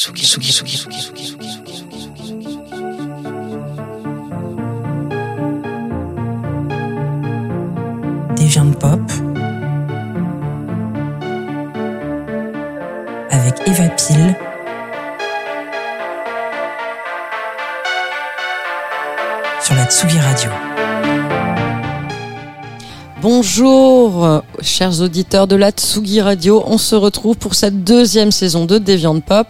Des pop avec Eva Pile sur la Tsugi Radio. Bonjour, chers auditeurs de la Tsugi Radio. On se retrouve pour cette deuxième saison de Deviant Pop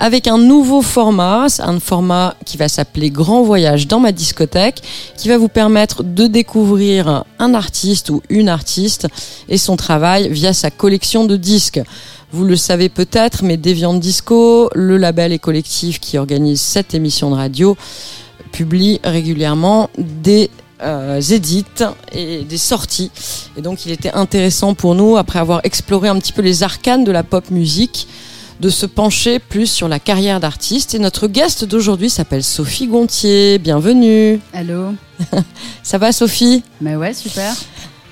avec un nouveau format. Un format qui va s'appeler Grand Voyage dans ma discothèque, qui va vous permettre de découvrir un artiste ou une artiste et son travail via sa collection de disques. Vous le savez peut-être, mais Deviant Disco, le label et collectif qui organise cette émission de radio, publie régulièrement des euh, édits et des sorties. Et donc il était intéressant pour nous, après avoir exploré un petit peu les arcanes de la pop musique, de se pencher plus sur la carrière d'artiste. Et notre guest d'aujourd'hui s'appelle Sophie Gontier. Bienvenue. Allô Ça va Sophie? Bah ouais, super.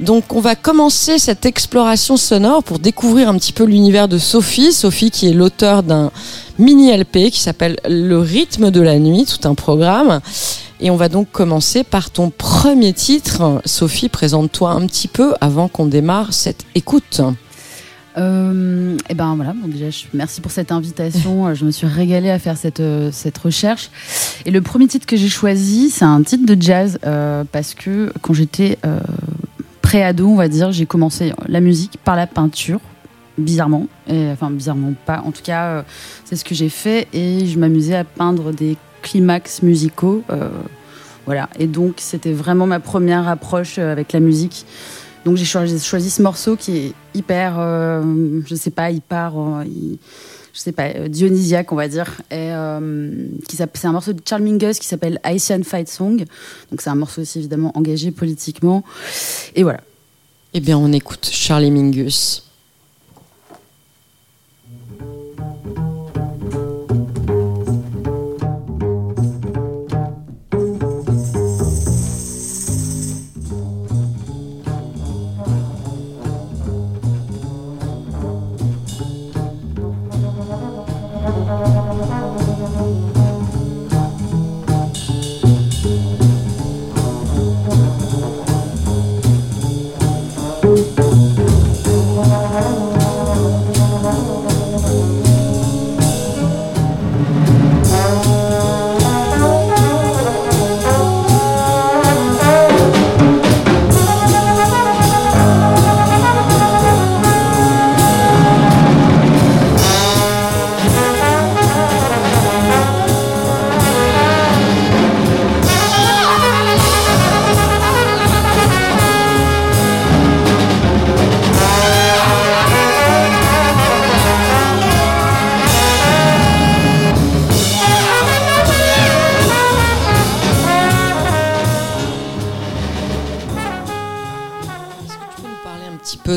Donc on va commencer cette exploration sonore pour découvrir un petit peu l'univers de Sophie. Sophie qui est l'auteur d'un mini LP qui s'appelle Le rythme de la nuit, tout un programme. Et on va donc commencer par ton premier titre. Sophie, présente-toi un petit peu avant qu'on démarre cette écoute. Euh, et ben voilà, bon déjà, je, merci pour cette invitation. je me suis régalée à faire cette, euh, cette recherche. Et le premier titre que j'ai choisi, c'est un titre de jazz euh, parce que quand j'étais euh, pré-ado, on va dire, j'ai commencé la musique par la peinture. Bizarrement, et, enfin bizarrement pas. En tout cas, euh, c'est ce que j'ai fait et je m'amusais à peindre des climax musicaux. euh, voilà. Et donc, c'était vraiment ma première approche euh, avec la musique. Donc, j'ai choisi, ce morceau qui est hyper, euh, je sais pas, hyper, euh, hy- je sais pas, dionysiaque, on va dire. Et, qui c'est un morceau de Charles Mingus qui s'appelle Haitian Fight Song. Donc, c'est un morceau aussi évidemment engagé politiquement. Et voilà. Eh bien, on écoute Charlie Mingus.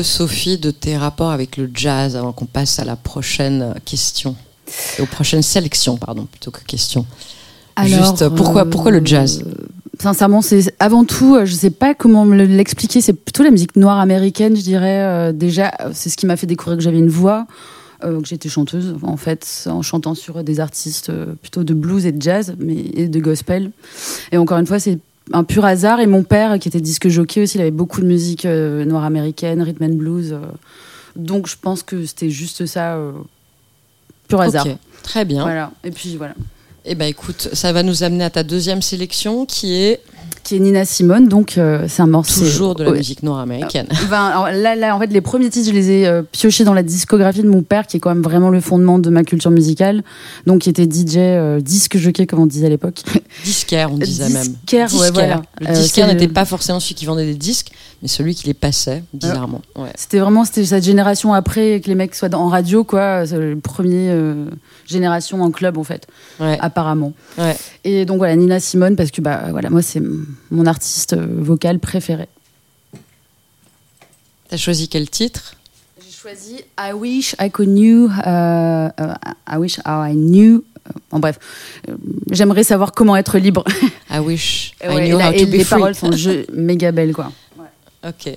Peu, Sophie, de tes rapports avec le jazz avant qu'on passe à la prochaine euh, question Aux prochaines sélections, pardon, plutôt que question. Juste, pourquoi- pourquoi le jazz? euh, Sincèrement, c'est avant tout, euh, je sais pas comment me l'expliquer, c'est plutôt la musique noire américaine, je dirais. euh, déjà, euh, c'est ce qui m'a fait découvrir que j'avais une voix, euh, que j'étais chanteuse, en fait, en chantant sur des artistes euh, plutôt de blues et de jazz, mais et de gospel. Et encore une fois, c'est un pur hasard. Et mon père, qui était disque jockey aussi, il avait beaucoup de musique euh, noire américaine, rhythm and blues. euh, donc, je pense que c'était juste ça, euh, pur hasard. Très bien. Voilà. Et puis voilà. Eh ben écoute, ça va nous amener à ta deuxième sélection qui est Qui est Nina Simone, donc euh, c'est un morceau. toujours de la musique nord-américaine. Ben, alors là, là, en fait, les premiers titres, je les ai euh, piochés dans la discographie de mon père, qui est quand même vraiment le fondement de ma culture musicale. Donc, qui était DJ, euh, disque jockey, comme on disait à l'époque. Disquaire, on disait même. Disquaire, ouais, voilà. Le Euh, disquaire n'était pas forcément celui qui vendait des disques, mais celui qui les passait, bizarrement. Ouais. C'était vraiment c'était cette génération après que les mecs soient en radio, quoi. Le premier euh, génération en club, en fait, Ouais. apparemment. Et donc, voilà, Nina Simone, parce que, bah, voilà, moi, c'est mon artiste vocal préféré. T'as choisi quel titre? J'ai choisi I wish I could knew. euh, euh, I wish how I knew. En bref, euh, j'aimerais savoir comment être libre. I wish I Ouais, knew et la- how et to be les free. paroles sont je- méga belles, quoi. Ok.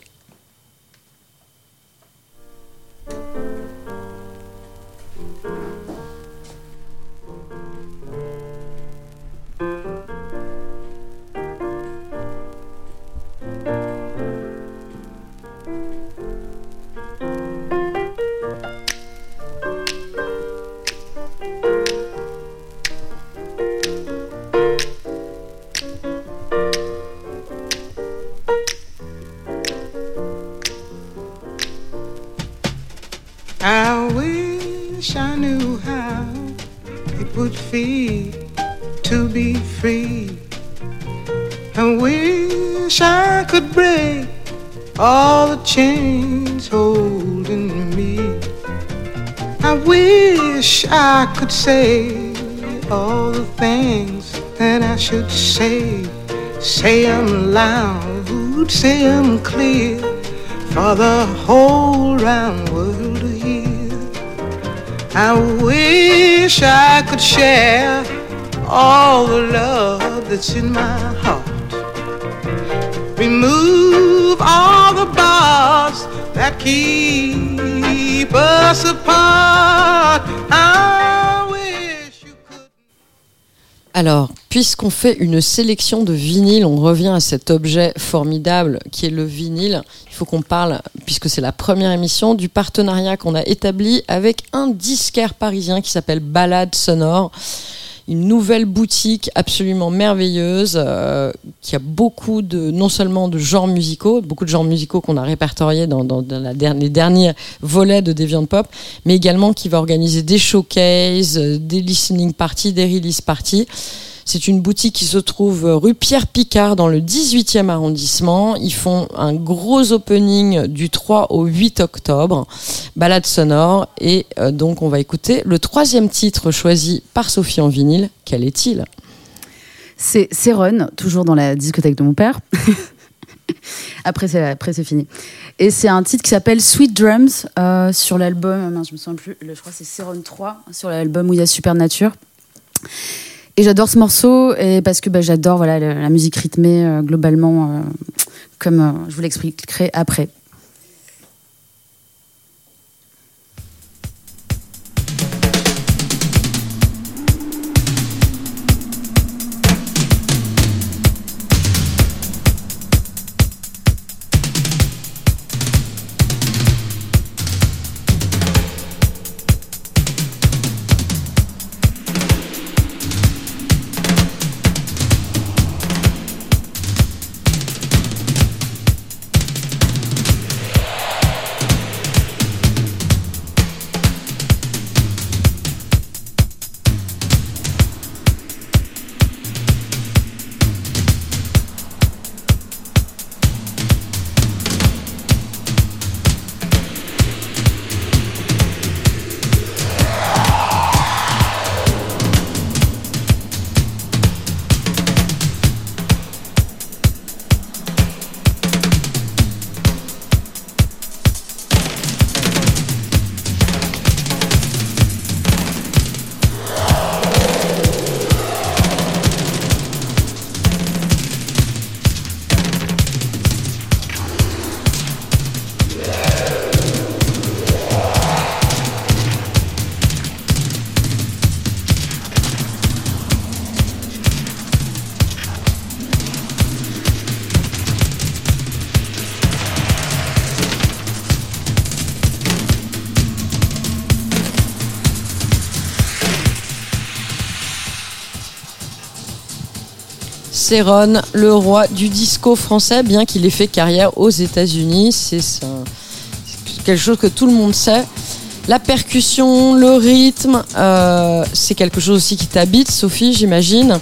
Feel to be free. I wish I could break all the chains holding me. I wish I could say all the things that I should say. Say them loud, say them clear for the whole round world. I wish I could share all the love that's in my heart. Remove all the bars that keep us apart. I wish you could. Alors, puisqu'on fait une sélection de vinyles, on revient à cet objet formidable qui est le vinyle. Il faut qu'on parle, puisque c'est la première émission, du partenariat qu'on a établi avec un disquaire parisien qui s'appelle Balade Sonore. Une nouvelle boutique absolument merveilleuse euh, qui a beaucoup de, non seulement de genres musicaux, beaucoup de genres musicaux qu'on a répertoriés dans, les derniers volets de Deviant Pop, mais également qui va organiser des showcases, euh, des listening parties, des release parties. C'est une boutique qui se trouve rue Pierre Picard dans le 18e arrondissement. Ils font un gros opening du 3 au 8 octobre, balade sonore. Et euh, donc on va écouter le troisième titre choisi par Sophie en vinyle. Quel est-il? C'est Run, toujours dans la discothèque de mon père. après, c'est après c'est fini. Et c'est un titre qui s'appelle Sweet Drums euh, sur l'album. je me souviens plus. Je crois c'est Seron 3 sur l'album où il y a Supernature. Et j'adore ce morceau et parce que bah, j'adore voilà la, musique rythmée euh, globalement, euh, comme euh, je vous l'expliquerai après. C'est Ron, le roi du disco français, bien qu'il ait fait carrière aux États-Unis. C'est quelque chose que tout le monde sait. La percussion, le rythme, euh, c'est quelque chose aussi qui t'habite, Sophie, j'imagine.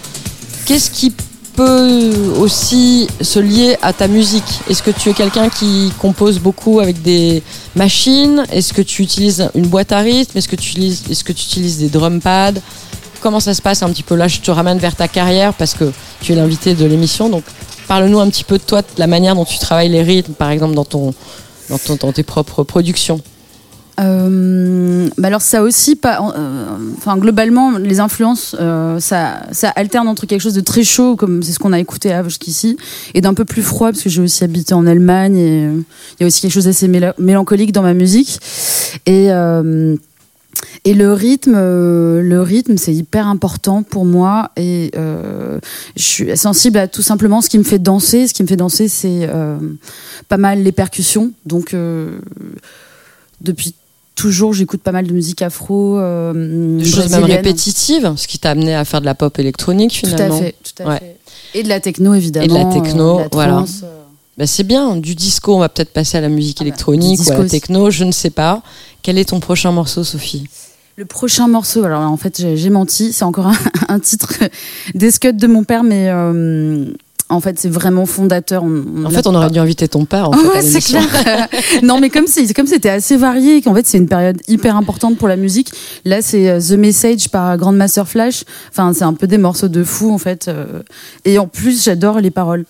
Qu'est-ce qui peut aussi se lier à ta musique? Est-ce que tu es quelqu'un qui compose beaucoup avec des machines? Est-ce que tu utilises une boîte à rythme? Est-ce que tu utilises des drum pads? Comment ça se passe un petit peu Là, je te ramène vers ta carrière parce que tu es l'invité de l'émission. Donc, parle-nous un petit peu de toi, de la manière dont tu travailles les rythmes, par exemple, dans, ton, dans, ton- dans tes propres productions. Euh, bah alors ça aussi, euh, enfin globalement, les influences, euh, ça, ça alterne entre quelque chose de très chaud, comme c'est ce qu'on a écouté jusqu'ici, et d'un peu plus froid, parce que j'ai aussi habité en Allemagne, et il y a aussi quelque chose d'assez méla- mélancolique dans ma musique. Et, et le rythme, euh, le rythme, c'est hyper important pour moi, et euh, je suis sensible à tout simplement ce qui me fait danser. Ce qui me fait danser, c'est euh, pas mal les percussions, donc. depuis toujours, j'écoute pas mal de musique afro. Des choses même répétitives, ce qui t'a amené à faire de la pop électronique Tout finalement. à fait, tout à Ouais. fait. Et de la techno, évidemment. Et de la techno, de la voilà. trance. Bah, c'est bien, du disco, on va peut-être passer à la musique Ah bah, électronique du ou à aussi. techno, je ne sais pas. Quel est ton prochain morceau, Sophie? Le prochain morceau, alors en fait j'ai menti, c'est encore un, un titre des scuds de mon père, mais euh, en fait c'est vraiment fondateur. On- on En fait, on aurait dû inviter ton père. En fait, Ouais, c'est clair. non, mais comme c'est comme c'était assez varié, et qu'en fait c'est une période hyper importante pour la musique. Là, c'est euh, The Message par Grandmaster Flash. Enfin, c'est un peu des morceaux de fou en fait. euh, Et en plus, j'adore les paroles.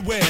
Everywhere.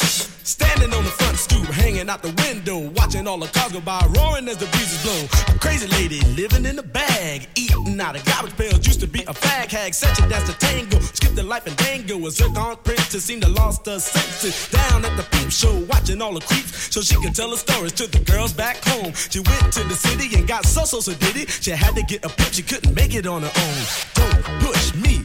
Standing on the front stoop, hanging out the window, watching all the cars go by, roaring as the breezes blow. A crazy lady living in a bag, eating out of garbage pails. Used to be a fag hag, such a dance to tango. Skipped the life and dango. A zircon princess seemed to lost her senses. Down at the peep show, watching all the creeps, so she could tell her stories to the girls back home. She went to the city and got so so so did it. She had to get a pimp, she couldn't make it on her own. Don't push me,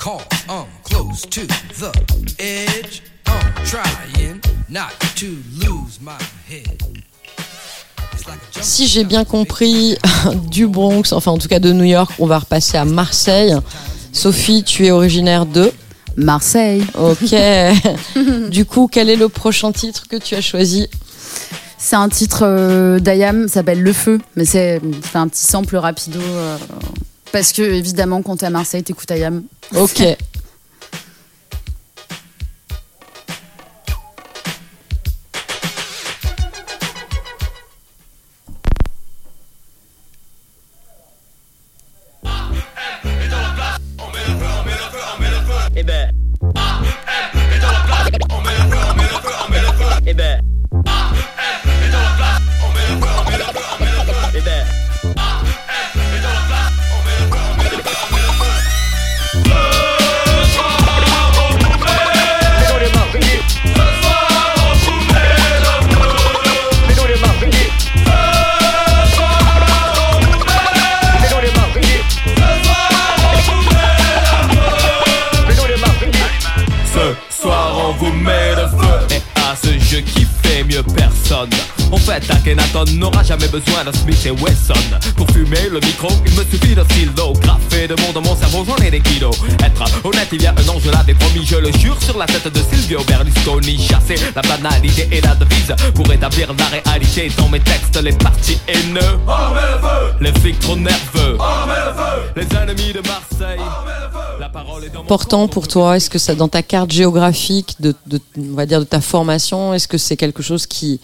call, I'm close to the edge. I'm trying not to lose my head. It's like a jungle Si j'ai bien compris, du Bronx, enfin en tout cas de New York, on va repasser à Marseille. Sophie, tu es originaire de. Marseille. Ok. du coup, quel est le prochain titre que tu as choisi? C'est un titre euh, d'Ayam, ça s'appelle Le Feu, mais c'est c'est un petit sample rapido. euh, parce que évidemment, quand t'es à Marseille, t'écoutes Ayam. Ok. Akhenaton n'aura jamais besoin d'un Smith et Wesson. Pour fumer le micro, il me suffit d'un stylo. Graffé de monde dans mon cerveau, j'en ai des kilos. Être honnête, il y a un an, je l'avais promis, je le jure, sur la tête de Silvio Berlusconi. Chasser la banalité et la devise pour établir la réalité dans mes textes. Les partis haineux, les flics trop nerveux, les ennemis de Marseille. La parole est dans mon corps, pour toi, est-ce que ça, dans ta carte géographique de, de- on va dire de ta formation, est-ce que c'est quelque chose qui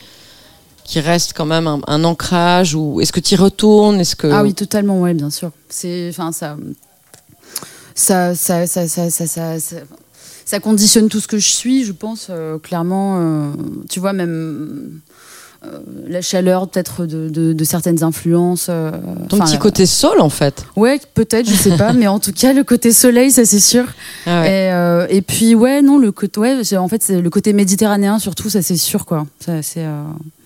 qui reste quand même un, ancrage ou est-ce que tu y retournes? Est-ce que ah oui totalement oui bien sûr c'est enfin ça ça ça ça, ça ça ça conditionne tout ce que je suis je pense euh, clairement euh, tu vois même euh, la chaleur peut-être de, certaines influences. Ton petit côté sol en fait. Ouais, peut-être, je sais pas, mais en tout cas le côté soleil, ça c'est sûr. Ah et, puis ouais, non, le côté, ouais, en fait le côté méditerranéen surtout, ça c'est sûr quoi. C'est.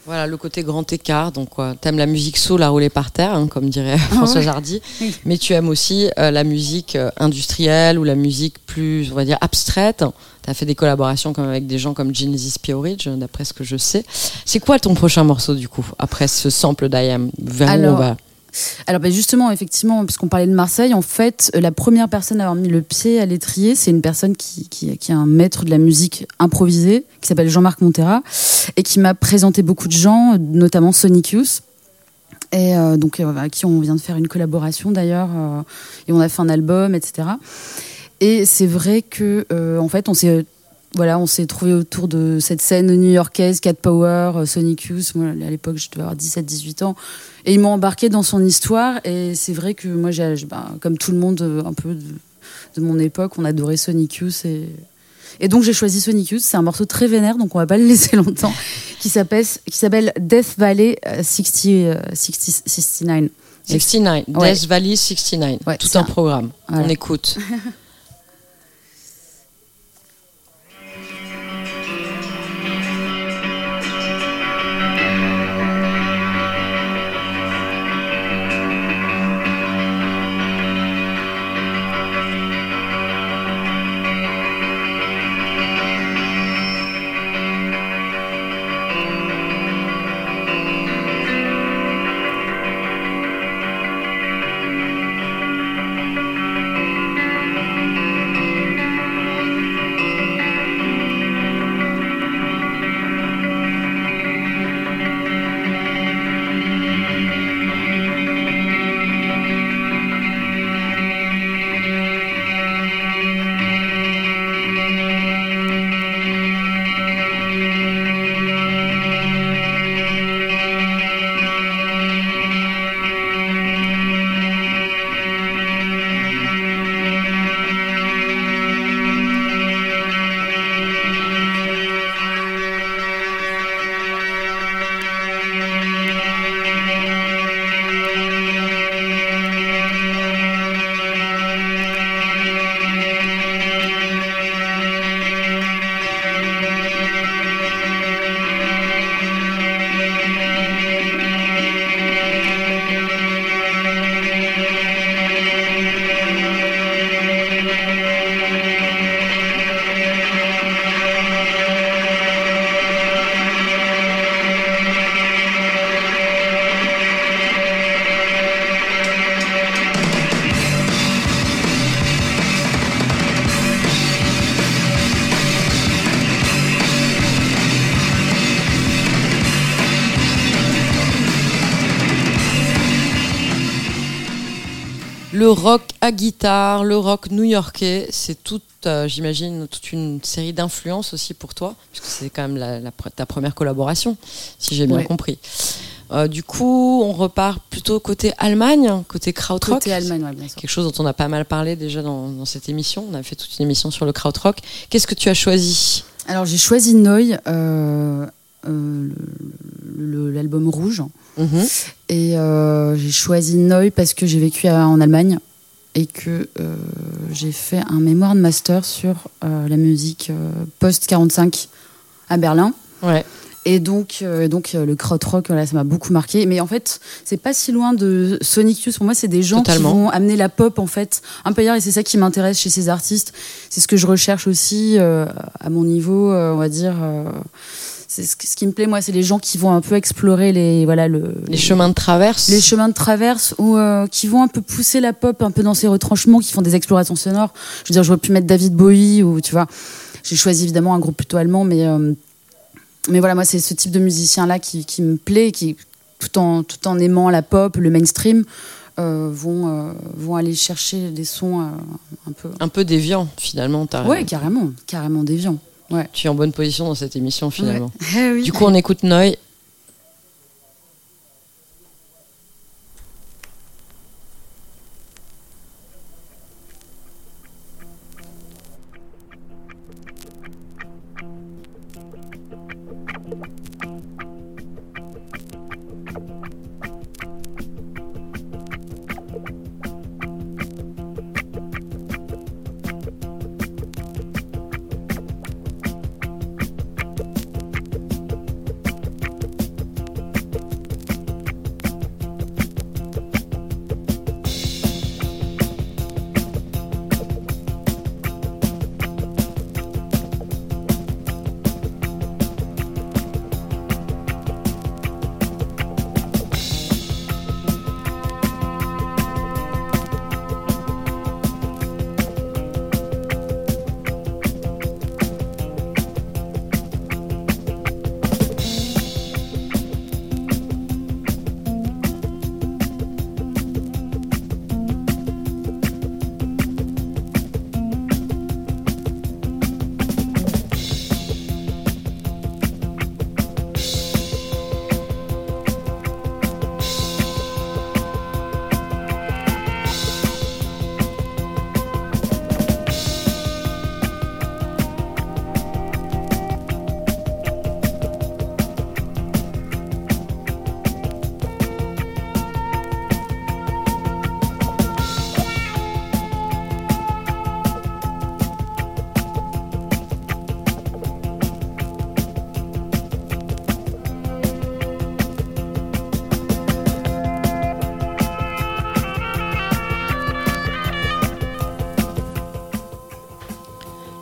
Voilà le côté grand écart. Donc quoi, t'aimes la musique soul à rouler par terre, hein, comme dirait François ouais. Jardy, Oui. mais tu aimes aussi euh, la musique euh, industrielle ou la musique plus, on va dire, abstraite. T'as fait des collaborations comme avec des gens comme Genesis P. Orridge, d'après ce que je sais. C'est quoi ton prochain morceau du coup après ce sample d'IAM Vers où Alors, on va? Alors ben justement, effectivement, puisqu'on parlait de Marseille, en fait, euh, la première personne à avoir mis le pied à l'étrier, c'est une personne qui, est un maître de la musique improvisée, qui s'appelle Jean-Marc Montera, et qui m'a présenté beaucoup de gens, notamment Sonic Youth. Et euh, donc, euh, avec qui on vient de faire une collaboration d'ailleurs, et on a fait un album, etc. Et c'est vrai que, en fait, on s'est voilà, on s'est trouvé autour de cette scène new-yorkaise, Cat Power, Sonic Youth. Moi, à l'époque, je devais avoir 17-18 ans. Et ils m'ont embarqué dans son histoire. Et c'est vrai que moi, j'ai, ben, comme tout le monde, euh, un peu de, de mon époque, on adorait Sonic Youth. Et, et donc, j'ai choisi Sonic Youth. C'est un morceau très vénère, donc on va pas le laisser longtemps, qui s'appelle, qui s'appelle Death Valley euh, 60, euh, 60 69. 69, Ouais. Death Valley 69, Ouais, tout un- programme. Voilà. On écoute. à guitare, le rock new-yorkais, c'est toute, euh, j'imagine, toute une série d'influences aussi pour toi, puisque c'est quand même la- la ta première collaboration, si j'ai bien Ouais. compris. Euh, du coup, on repart plutôt côté Allemagne, côté krautrock. Côté Allemagne, ouais, bien sûr. Quelque chose dont on a pas mal parlé déjà dans, dans cette émission. On a fait toute une émission sur le krautrock. Qu'est-ce que tu as choisi? Alors, j'ai choisi Noy, euh, l'album rouge. Mhm. Et j'ai choisi Noy parce que j'ai vécu à- en Allemagne et que euh, j'ai fait un mémoire de master sur euh, la musique euh, post-45 à Berlin. Ouais. Et donc, euh, donc euh, le krautrock, voilà, ça m'a beaucoup marqué. Mais en fait, c'est pas si loin de Sonic Youth. Pour moi, c'est des gens Totalement. qui vont amener la pop en fait un peu ailleurs. Et c'est ça qui m'intéresse chez ces artistes. C'est ce que je recherche aussi euh, à mon niveau, on va dire. C'est ce, qui- me plaît moi, c'est les gens qui vont un peu explorer les voilà le Les chemins de traverse. les chemins de traverse ou euh, qui vont un peu pousser la pop un peu dans ses retranchements, qui font des explorations sonores. Je veux dire, j'aurais pu mettre David Bowie ou tu vois. J'ai choisi évidemment un groupe plutôt allemand, mais euh, mais voilà, moi c'est ce type de musicien là qui, qui me plaît, qui tout en tout en aimant la pop, le mainstream, euh, vont euh, vont aller chercher des sons euh, un peu. Un peu déviant, finalement. raison. carrément, carrément déviant. Ouais. Tu es en bonne position dans cette émission, finalement. Eh oui. Du coup, on écoute Noy.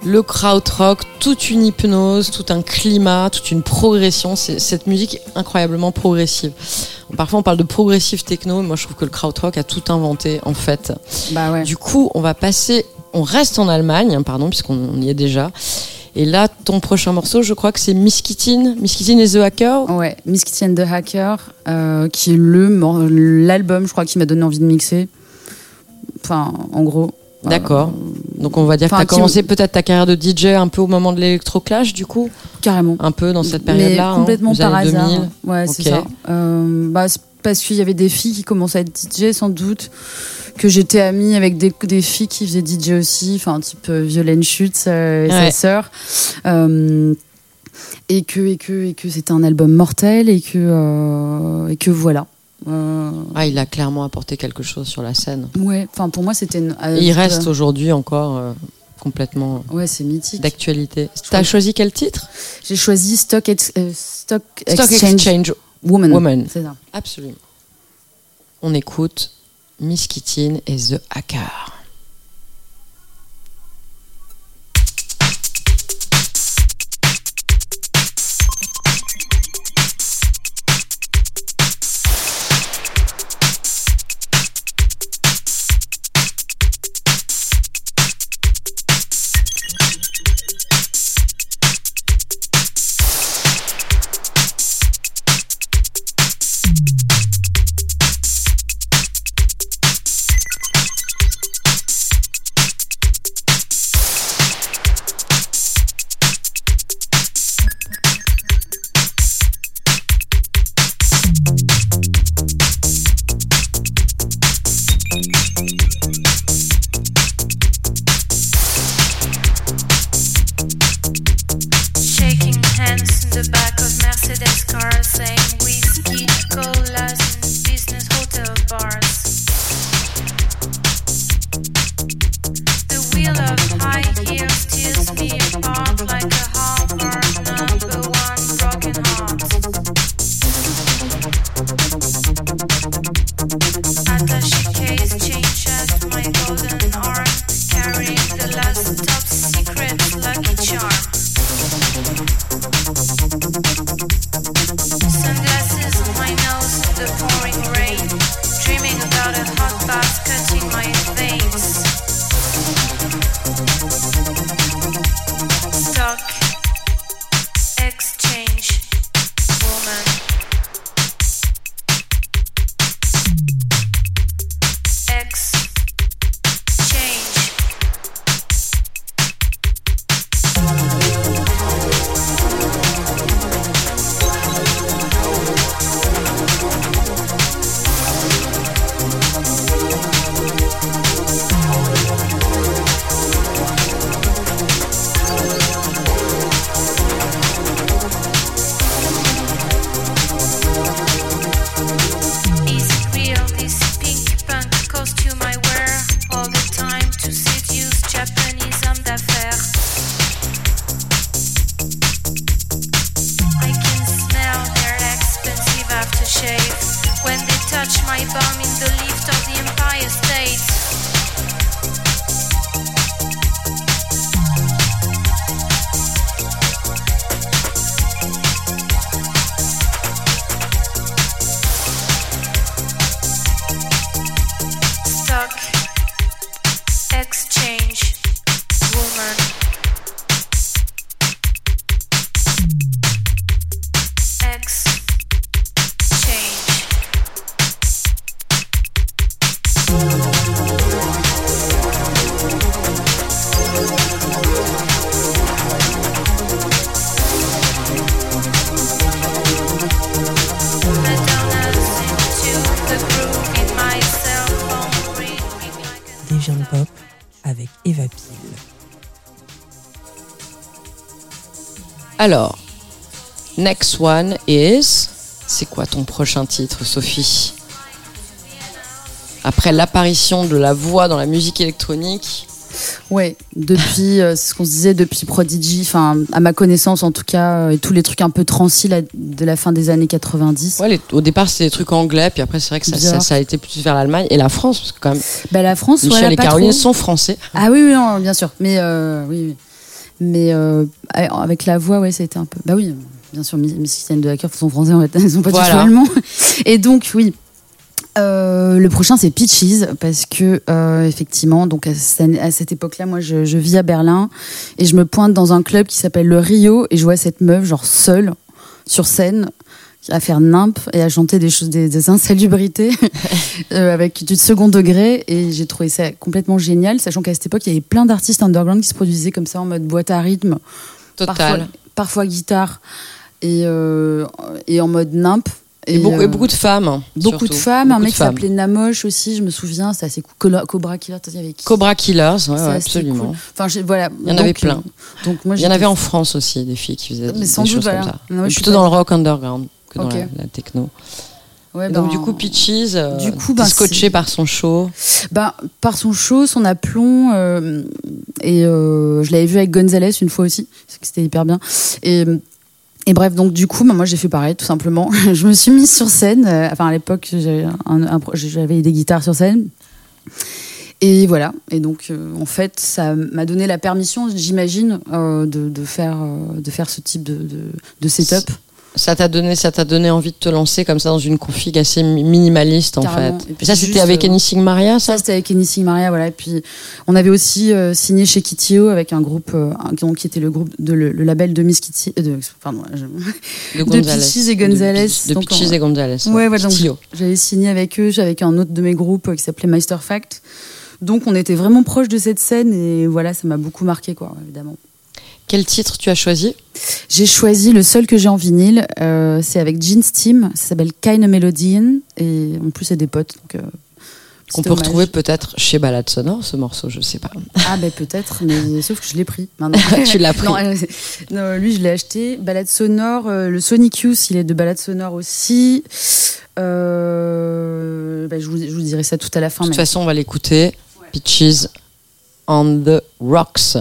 Le krautrock, toute une hypnose, tout un climat, toute une progression. C'est cette musique incroyablement progressive. Parfois, on parle de progressive techno. Moi, je trouve que le krautrock a tout inventé, en fait. Bah ouais. Du coup, on va passer, on reste en Allemagne, hein, pardon, puisqu'on y est déjà. Et là, ton prochain morceau, je crois que c'est Miskitin, Miskitin et The Hacker. Ouais, Miss Kitty and the Hacker, euh, qui est le l'album, je crois, qui m'a donné envie de mixer. Enfin, en gros. D'accord. Donc, on va dire Enfin, que tu as commencé peut-être ta carrière de DJ un peu au moment de l'électroclash, du coup? Carrément. Un peu dans cette période-là. hein, complètement par hasard. 2000. Ouais, c'est ça. Euh, bah, parce qu'il y avait des filles qui commençaient à être DJ, sans doute. Que j'étais amie avec des, des filles qui faisaient DJ aussi, enfin, type euh, Violaine Schutz euh, et Ouais. sa sœur. Euh, et que, et que, et que c'était un album mortel et que, et que voilà. Euh, Ah, il a clairement apporté quelque chose sur la scène. ouais, enfin, pour moi, c'était une. Il reste aujourd'hui encore euh, complètement Ouais, c'est mythique. d'actualité. T'as choisi quel titre? J'ai choisi Stock, Ex- euh, Stock, Stock Exchange, Exchange Woman. Woman. C'est ça. Absolument. On écoute Miss Kittin et The Hacker. Alors, next one is. C'est quoi ton prochain titre, Sophie? Après l'apparition de la voix dans la musique électronique, Ouais, depuis euh, c'est ce qu'on se disait depuis Prodigy, enfin à ma connaissance en tout cas, euh, et tous les trucs un peu transis de la fin des années 90. ouais, les- au départ c'était des trucs anglais, puis après c'est vrai que ça, Bizarre. ça- ça a été plus vers l'Allemagne et la France, parce que quand même Bah la France, Michel voilà, et pas Caroline trop. sont français. Ah oui, oui, non, bien sûr. Mais euh, oui, oui. Mais euh, avec la voix, ouais, c'était un peu. Bah oui, bien sûr, Miss Christiane de Hacker sont français, en fait. Ils sont pas Voilà. du tout allemands. Et donc, oui. Euh, le prochain c'est Peaches parce que euh, effectivement donc à, cette- à cette époque-là moi je, je vis à Berlin et je me pointe dans un club qui s'appelle le Rio et je vois cette meuf genre seule sur scène à faire nimp et à chanter des choses des, des insalubrités euh, avec du second degré et j'ai trouvé ça complètement génial sachant qu'à cette époque il y avait plein d'artistes underground qui se produisaient comme ça en mode boîte à rythme Total. parfois, parfois guitare et, euh, et en mode nimp Et, beaucoup, et euh, beaucoup de femmes. Beaucoup surtout. de femmes, un Beaucoup mec qui s'appelait Namoche aussi, je me souviens, c'est assez cool. Cobra- Cobra Killer, t'as dit avec qui Cobra Killers, ouais, absolument. cool. Enfin, voilà. Il y en avait Donc, plein. Donc moi, Il y en avait en France aussi, des filles qui faisaient Mais des sans choses doute, comme voilà. ça. Non, je suis plutôt pas- dans le rock underground que dans la, la techno. Ouais, donc ben, du coup, Peaches, euh, du coup, ben, scotché par son show. bah, par son show, son aplomb, euh, et euh, je l'avais vu avec Gonzalez une fois aussi, c'était hyper bien. Et, et bref, donc du coup, bah, moi j'ai fait pareil, tout simplement. je me suis mise sur scène. euh, enfin, à l'époque, j'avais un- un des guitares sur scène. Et voilà. Et donc, euh, en fait, ça m'a donné la permission, j'imagine, euh, de, de faire, de faire ce type de, de, de setup. Ça t'a donné, ça t'a donné envie de te lancer comme ça dans une config assez mi- minimaliste en Carrément. fait. Et puis ça, c'était avec euh, Anything Maria, ça Ça, c'était avec Ennis Maria, voilà. Et puis, on avait aussi euh, signé chez Kitio avec un groupe, euh, qui était le groupe de le, le label de Miss Kitty, euh, de, pardon, je- De de Peaches et Gonzalez. De, de on- et Gonzalez. Ouais, Tio. j'avais signé avec eux, avec un autre de mes groupes euh, qui s'appelait Meisterfact. Donc, on était vraiment proche de cette scène et voilà, ça m'a beaucoup marqué, quoi, évidemment. Quel titre tu as choisi J'ai choisi le seul que j'ai en vinyle, euh, c'est avec Gene Steam, ça s'appelle Kind of Melodian et en plus c'est des potes. Donc, euh, Qu'on peut retrouver peut-être chez Balade Sonore, ce morceau, je sais pas. Ah ben peut-être, mais sauf que je l'ai pris maintenant. Tu l'as pris. Non, euh, non, lui je l'ai acheté. Balade sonore, le Sonic Youth, il est de balade sonore aussi. Ben, je, vous, je vous dirai ça tout à la fin. De toute mais- façon, on va l'écouter. Peaches on the Rocks.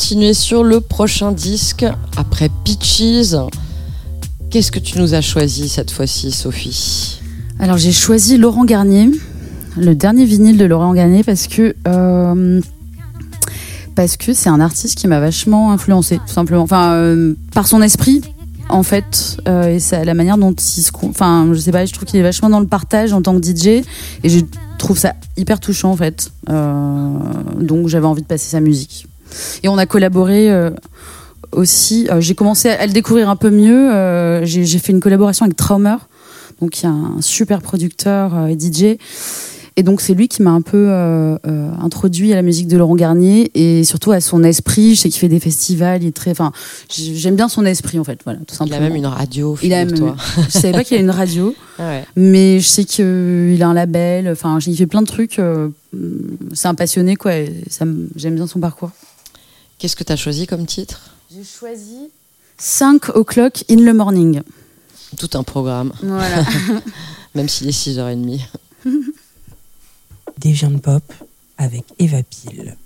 Continuer sur le prochain disque après Peaches. Qu'est-ce que tu nous as choisi cette fois-ci, Sophie Alors j'ai choisi Laurent Garnier, le dernier vinyle de Laurent Garnier parce que euh, parce que c'est un artiste qui m'a vachement influencé tout simplement. Enfin euh, par son esprit en fait euh, et la manière dont il se, enfin je sais pas, je trouve qu'il est vachement dans le partage en tant que DJ et je trouve ça hyper touchant en fait. Donc j'avais envie de passer sa musique. Et on a collaboré. euh, aussi, Euh, j'ai commencé à le découvrir un peu mieux. Euh, j'ai fait une collaboration avec Traumer, donc il y a un super producteur et DJ. Et donc c'est lui qui m'a un peu euh, euh, introduit à la musique de Laurent Garnier et surtout à son esprit. Je sais qu'il fait des festivals, il est très, enfin, j'aime bien son esprit en fait, voilà, tout Il simplement. a même une radio, Il a même-. Je savais pas qu'il a une radio, Ah ouais. mais je sais qu'il a un label. Enfin, il fait plein de trucs. c'est un passionné quoi. J'aime bien son parcours. Qu'est-ce que tu as choisi comme titre? J'ai choisi 5 o'clock in the morning. Tout un programme, Voilà. même s'il est 6h30. Deviant Pop avec Eva Pile.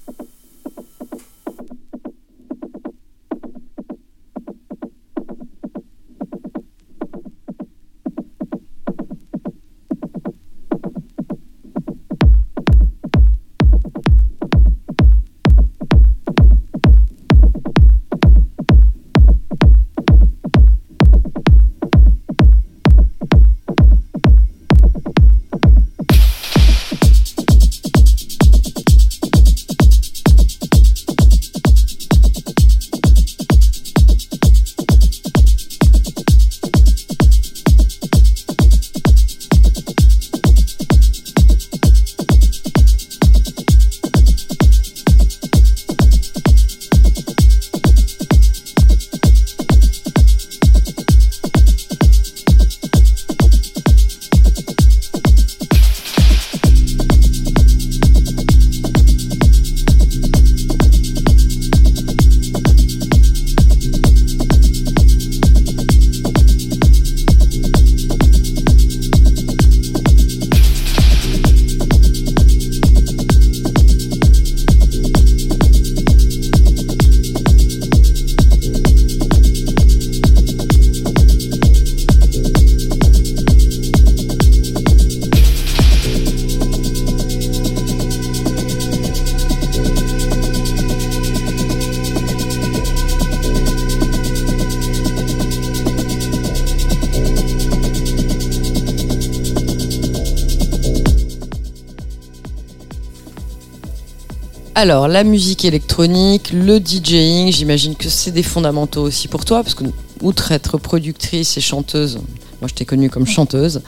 Alors, la musique électronique, le DJing, j'imagine que c'est des fondamentaux aussi pour toi, parce que outre être productrice et chanteuse, moi je t'ai connue comme chanteuse,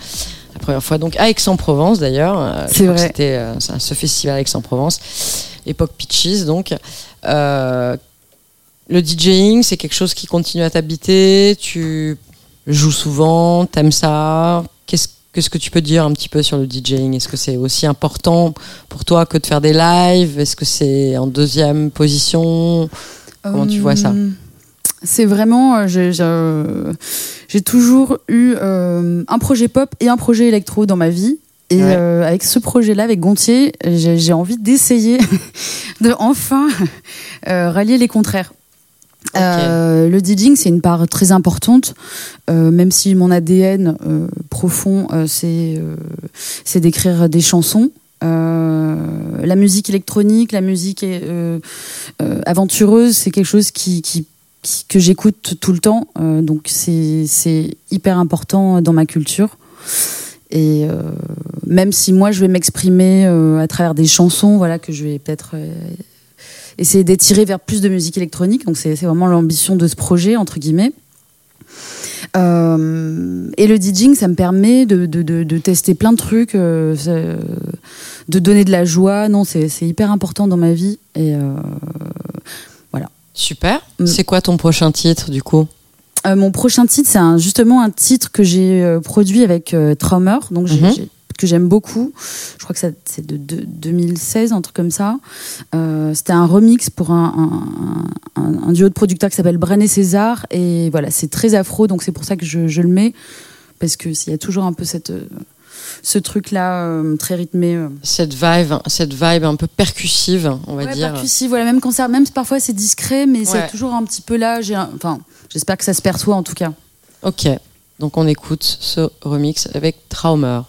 la première fois donc à Aix-en-Provence d'ailleurs. euh, C'est vrai. C'était euh, ce festival à Aix-en-Provence, époque Pitches donc. Euh, le DJing, c'est quelque chose qui continue à t'habiter, tu joues souvent, t'aimes ça. Qu'est-ce Qu'est-ce que tu peux dire un petit peu sur le DJing? Est-ce que c'est aussi important pour toi que de faire des lives? Est-ce que c'est en deuxième position? Comment tu vois ça? Euh, C'est vraiment, euh, j'ai- euh, j'ai toujours eu euh, un projet pop et un projet électro dans ma vie. Et Ouais. euh, avec ce projet-là, avec Gontier, j'ai j'ai envie d'essayer de enfin euh, rallier les contraires. Euh, le DJing, c'est une part très importante, euh, même si mon ADN euh, profond, c'est d'écrire des chansons. La musique électronique, la musique aventureuse, c'est quelque chose que j'écoute tout le temps. Donc c'est hyper important dans ma culture. Et, même si moi je vais m'exprimer à travers des chansons, voilà que je vais peut-être essayer d'étirer vers plus de musique électronique. Donc c'est vraiment l'ambition de ce projet entre guillemets. Euh, et le DJing, ça me permet de, de, de, de tester plein de trucs, euh, de donner de la joie. Non, c'est hyper important dans ma vie. Et euh, voilà. Super. Mm. C'est quoi ton prochain titre du coup? Mon prochain titre, c'est justement un titre que j'ai produit avec Traumer, donc Mhm. j'ai- que j'aime beaucoup. Je crois que c'est de, de- 2016, un truc comme ça. Euh, C'était un remix pour un, un- un- un duo de producteurs qui s'appelle Bren et César. Et voilà, c'est très afro, donc c'est pour ça que je, je le mets. Parce qu'il y a toujours un peu cette, euh, ce truc-là euh, très rythmé. euh. Cette vibe, cette vibe un peu percussive, on va Ouais, dire. percussif, voilà, même quand ça, même parfois c'est discret, mais Ouais. c'est toujours un petit peu là. Enfin, j'espère que ça se perçoit en tout cas. Ok. Donc on écoute ce remix avec Traumer.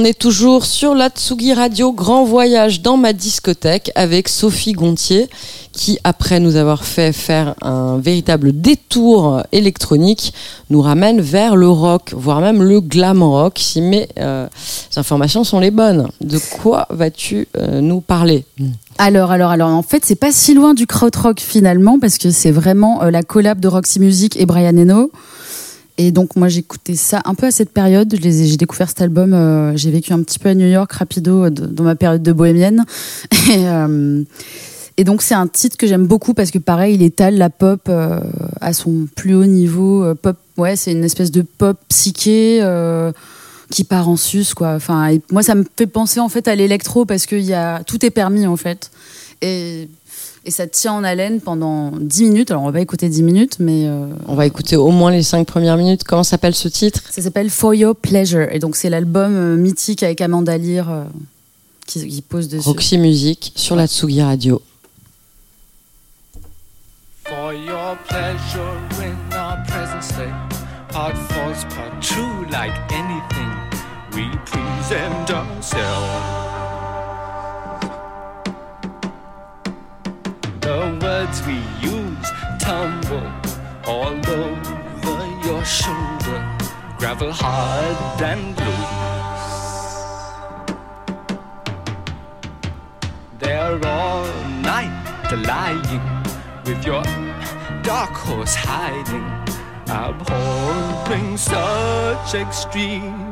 On est toujours sur la Tsugi Radio Grand Voyage dans ma discothèque avec Sophie Gontier qui, après nous avoir fait faire un véritable détour électronique, nous ramène vers le rock, voire même le glam rock, si mes euh, informations sont les bonnes. De quoi vas-tu euh, nous parler? Alors, alors, alors, en fait, c'est pas si loin du krautrock finalement, parce que c'est vraiment euh, la collab de Roxy Music et Brian Eno. Et donc, moi, j'écoutais ça un peu à cette période. J'ai découvert cet album. euh, j'ai vécu un petit peu à New York, rapido, euh, dans ma période de bohémienne. Et, euh, et donc, c'est un titre que j'aime beaucoup parce que, pareil, il étale la pop à son plus haut niveau. pop, ouais, c'est une espèce de pop psyché. qui part en sus quoi enfin moi ça me fait penser en fait à l'électro parce que y a tout est permis en fait et et ça tient en haleine pendant 10 minutes alors on va pas écouter 10 minutes mais euh, On va écouter au moins les cinq premières minutes. Comment s'appelle ce titre? Ça s'appelle For Your Pleasure et donc c'est l'album euh, mythique avec Amanda Lear euh, qui, qui pose dessus Roxy Music sur la Tsugi Radio. For your pleasure in our present state, part false, part true, like anything we present ourselves. Words we use tumble all over your shoulder, gravel hard and loose. They're all night lying with your dark horse hiding abhorring such extreme.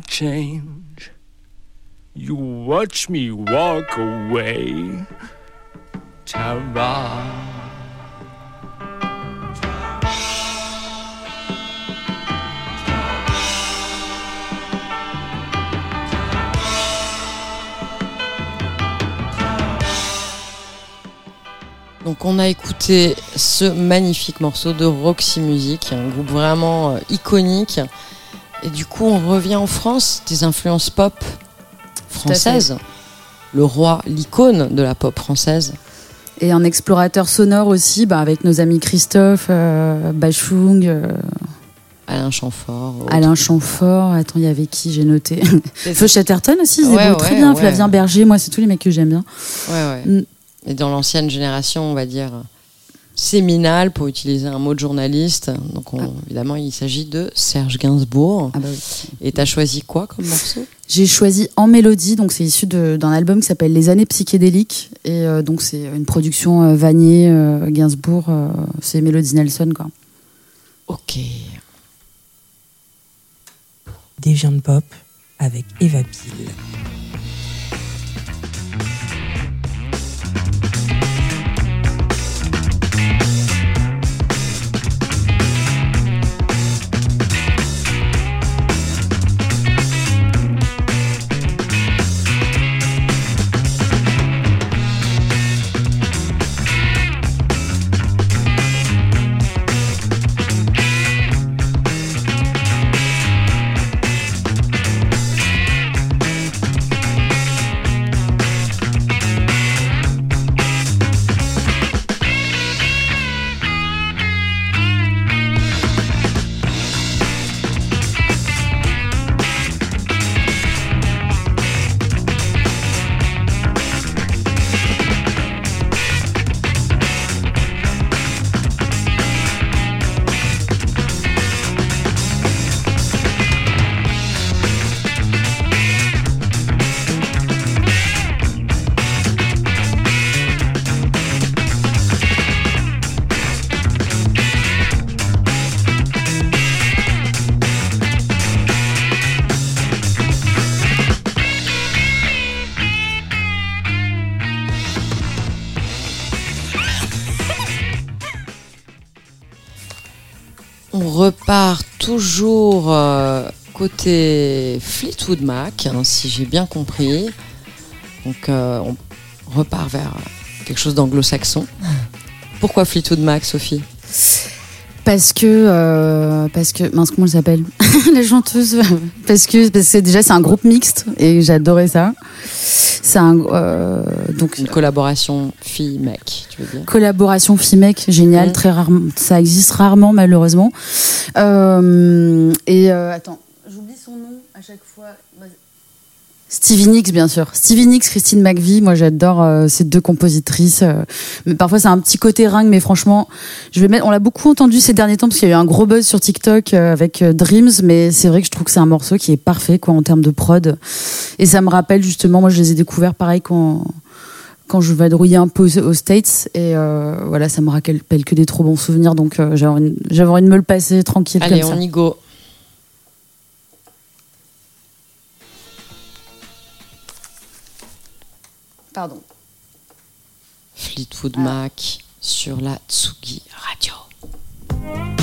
Change, you watch me walk away. Tara. Donc on a écouté ce magnifique morceau de Roxy Music, un groupe vraiment euh, iconique. Et du coup on revient en France, des influences pop françaises. Le roi, l'icône de la pop française. Et un explorateur sonore aussi, bah, avec nos amis Christophe, euh, Bachung, euh, Alain Chamfort. Alain Chamfort. Attends, il y avait qui J'ai noté. Feu Chatterton aussi, se Ouais, très bien. ouais. Flavien Berger, moi, c'est tous les mecs que j'aime bien. Ouais, ouais. Mm. Et dans l'ancienne génération, on va dire séminale, pour utiliser un mot de journaliste. Donc on- évidemment, il s'agit de Serge Gainsbourg. Ah bah oui. Et t'as choisi quoi comme morceau? J'ai choisi En Mélodie, donc c'est issu de- d'un album qui s'appelle Les années psychédéliques. Et euh, donc c'est une production euh, Vanier, euh, Gainsbourg, euh, c'est Mélodie Nelson, quoi. Ok. Deviant Pop avec Eva Pile. Toujours euh, côté Fleetwood Mac, hein, si j'ai bien compris. Donc euh, on repart vers quelque chose d'anglo-saxon. Pourquoi Fleetwood Mac, Sophie? Parce que, euh, parce que, mince, comment elle s'appelle La chanteuse. Parce que, parce que déjà, c'est un groupe mixte et j'adorais ça. C'est un, euh, donc, Une collaboration fille-mec, tu veux dire? Collaboration fille-mec, génial, Mhm. très rarement. Ça existe rarement, malheureusement. Euh, et euh, attends, j'oublie son nom à chaque fois. Stevie Nicks, bien sûr. Stevie Nicks, Christine McVie, moi j'adore euh, ces deux compositrices. euh, mais parfois c'est un petit côté ringue, mais franchement, je vais mettre. On l'a beaucoup entendu ces derniers temps parce qu'il y a eu un gros buzz sur TikTok euh, avec Dreams, mais c'est vrai que je trouve que c'est un morceau qui est parfait quoi en termes de prod. Et ça me rappelle justement, moi je les ai découverts pareil quand quand je vadrouillais un peu aux, States. Et voilà, ça me rappelle que des trop bons souvenirs. Donc j'avais envie, de me le passer tranquille Allez, comme ça. on y go. Pardon. Fleetwood Mac sur la Tsugi Radio.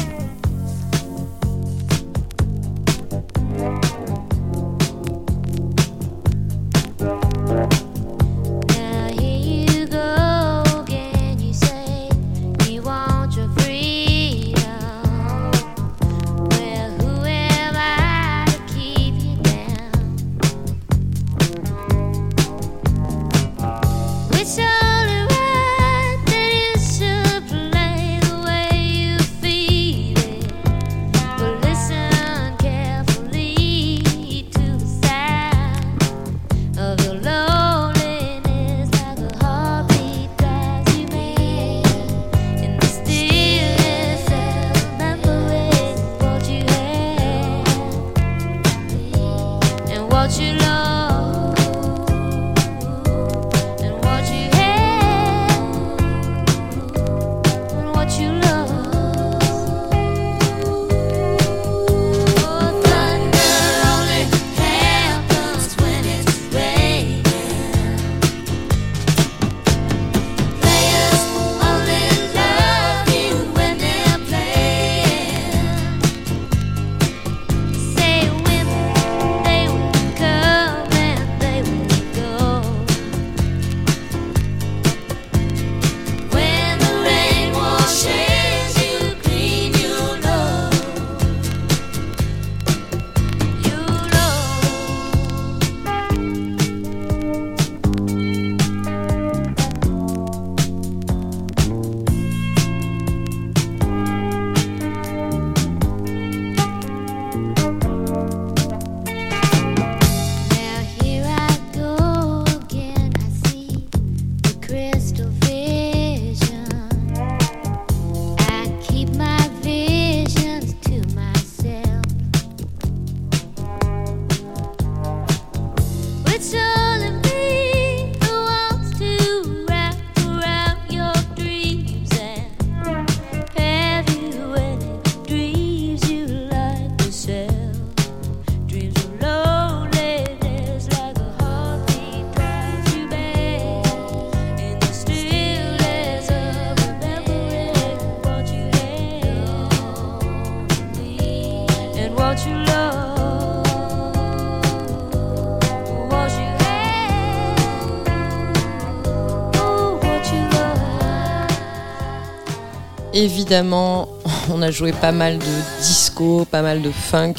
Évidemment, on a joué pas mal de disco, pas mal de funk.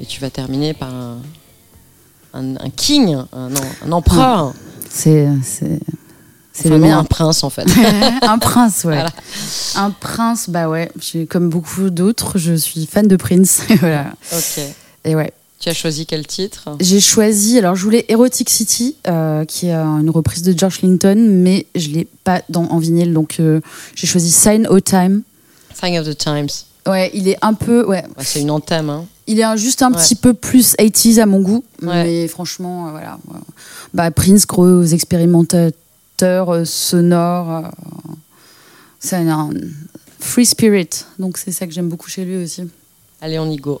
Et tu vas terminer par un, un, un king, un, empereur. C'est c'est c'est Enfin, le mien. un prince en fait. un prince, ouais. Voilà. Un prince, bah ouais. Comme beaucoup d'autres, je suis fan de Prince. voilà. ok. Et ouais. Tu as choisi quel titre? J'ai choisi, alors je voulais Erotic City, euh, qui est euh, une reprise de George Linton, mais je l'ai pas dans, en vinyle, donc euh, j'ai choisi Sign of Time. Sign of the Times. Ouais, il est un peu, ouais, c'est une anthème. Hein. il est juste un Ouais. petit peu plus 80s à mon goût, Ouais. mais franchement, euh, voilà. Bah, Prince, gros expérimentateurs sonores, euh, c'est un free spirit, donc c'est ça que j'aime beaucoup chez lui aussi. Allez, on y go.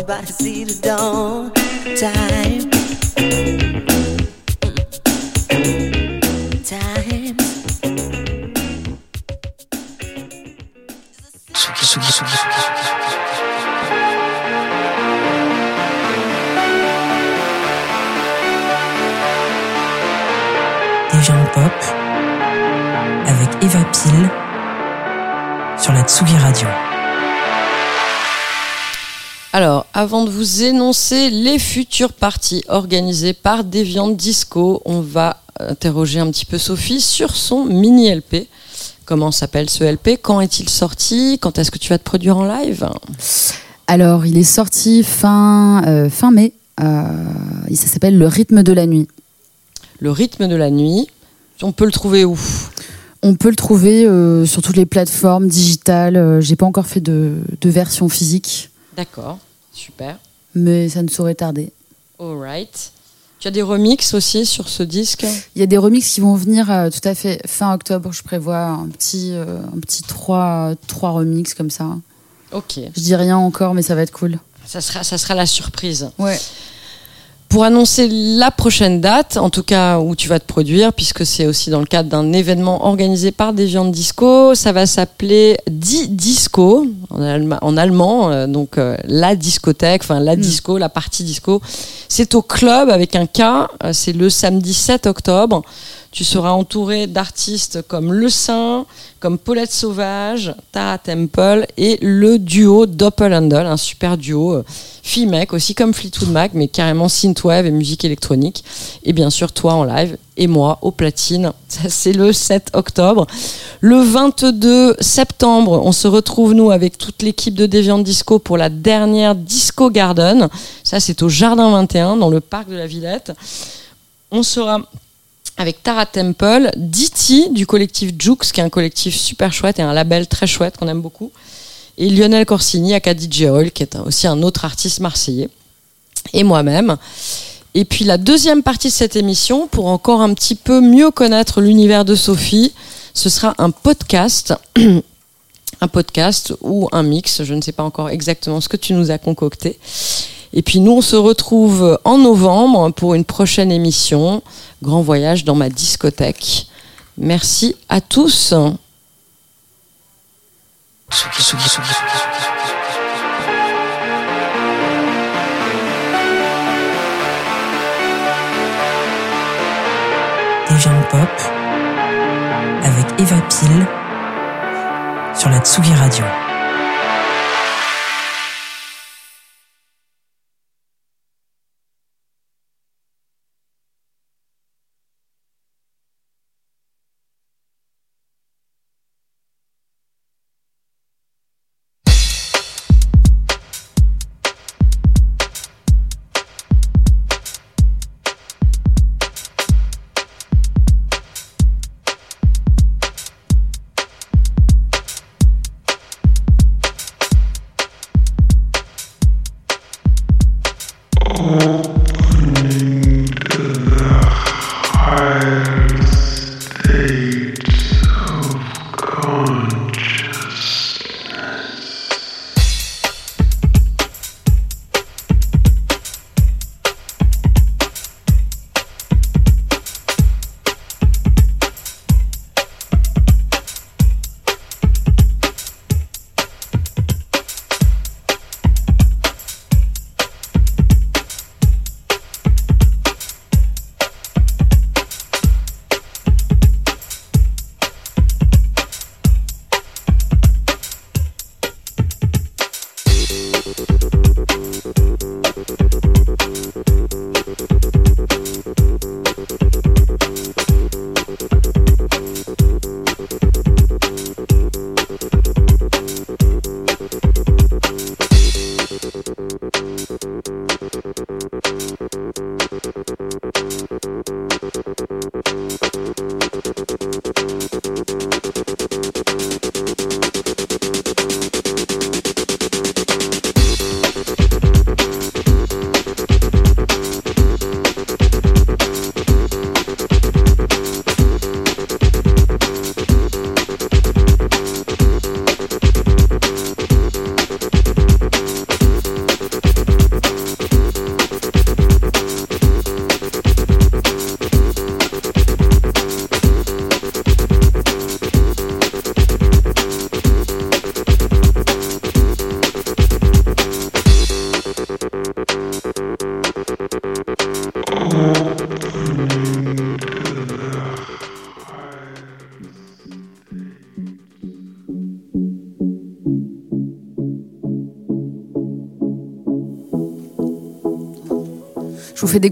Everybody see the dawn? Time. Avant de vous énoncer les futures parties organisées par Deviant Disco, on va interroger un petit peu Sophie sur son mini LP. Comment s'appelle ce LP Quand est-il sorti? Quand est-ce que tu vas te produire en live? Alors, il est sorti fin, euh, fin mai. Euh, ça s'appelle Le rythme de la nuit. Le rythme de la nuit, on peut le trouver où? On peut le trouver euh, sur toutes les plateformes digitales. Euh, J'ai pas encore fait de, de version physique, D'accord, super. mais ça ne saurait tarder. Alright. Tu as des remixes aussi sur ce disque? Il y a des remixes qui vont venir euh, tout à fait fin octobre. Je prévois un petit, euh, un petit 3, trois remixes comme ça. Ok, Je dis rien encore, mais ça va être cool. ça sera, ça sera la surprise. Ouais. Pour annoncer la prochaine date, en tout cas où tu vas te produire, puisque c'est aussi dans le cadre d'un événement organisé par Deviant Disco, ça va s'appeler Di Disco en, allema- en allemand, euh, donc euh, la discothèque, enfin la disco, la partie disco. C'est au club avec un K, euh, c'est le samedi 7 octobre. Tu seras entouré d'artistes comme Le Saint, comme Paulette Sauvage, Tara Temple et le duo Doppelhandel, un super duo euh, fille-mec, aussi comme Fleetwood Mac, mais carrément synthwave et musique électronique. Et bien sûr, toi en live et moi au platine. Ça, c'est le 7 octobre. Le 22 septembre, on se retrouve, nous, avec toute l'équipe de Deviant Disco pour la dernière Disco Garden. Ça, c'est au Jardin 21, dans le parc de la Villette. On sera avec Tara Temple, Diti du collectif Jux, qui est un collectif super chouette et un label très chouette qu'on aime beaucoup, et Lionel Corsini, aka DJ qui est aussi un autre artiste marseillais, et moi-même. Et puis la deuxième partie de cette émission, pour encore un petit peu mieux connaître l'univers de Sophie, ce sera un podcast. un podcast ou un mix, je ne sais pas encore exactement ce que tu nous as concocté. Et puis nous, on se retrouve en novembre pour une prochaine émission, Grand Voyage dans ma discothèque. Merci à tous. Deviant Pop avec Eva Pile sur la Tsugi Radio.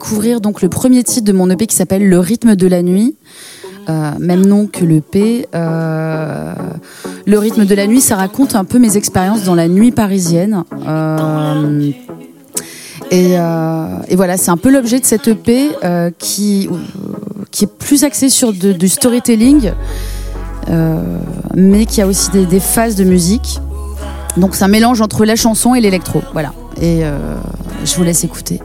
Découvrir donc le premier titre de mon EP qui s'appelle Le rythme de la nuit. Euh, même nom que l'EP. Euh, le rythme de la nuit, ça raconte un peu mes expériences dans la nuit parisienne. Euh, et, euh, et voilà, c'est un peu l'objet de cette EP qui, qui est plus axé sur du storytelling, mais qui a aussi des, des phases de musique. Donc c'est un mélange entre la chanson et l'électro. Voilà. Et je vous laisse écouter.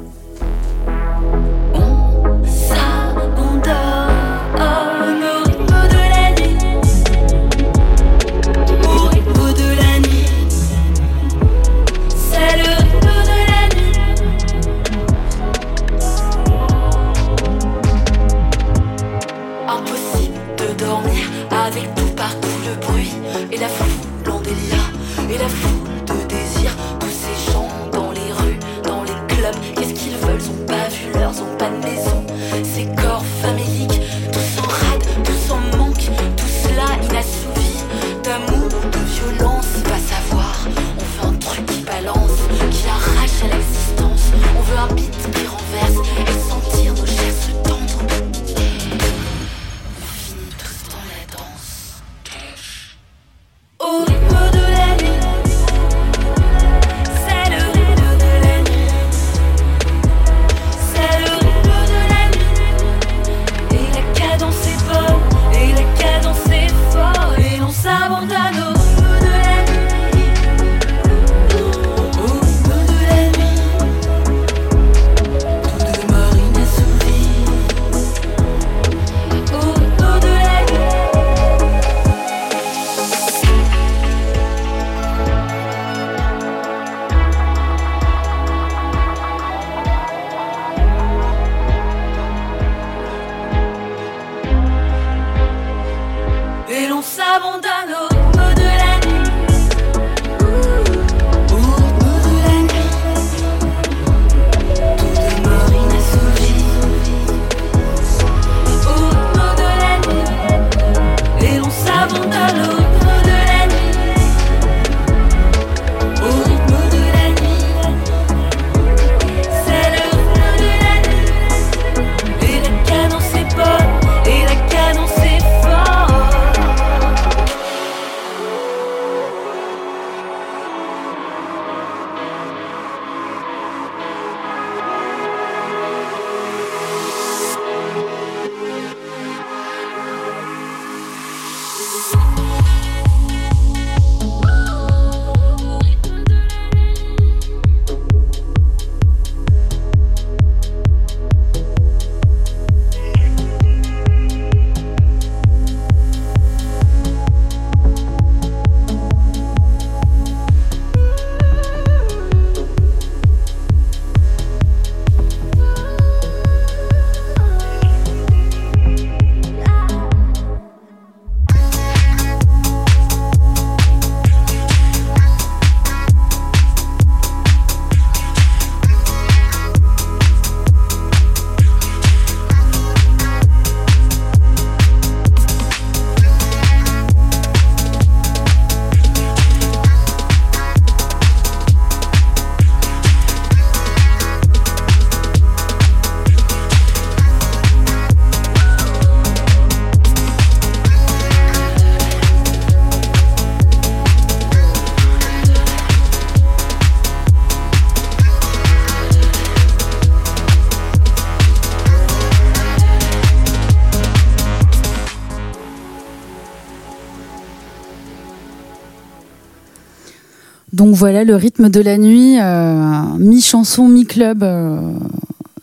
Voilà le rythme de la nuit, euh, mi-chanson, mi-club. euh,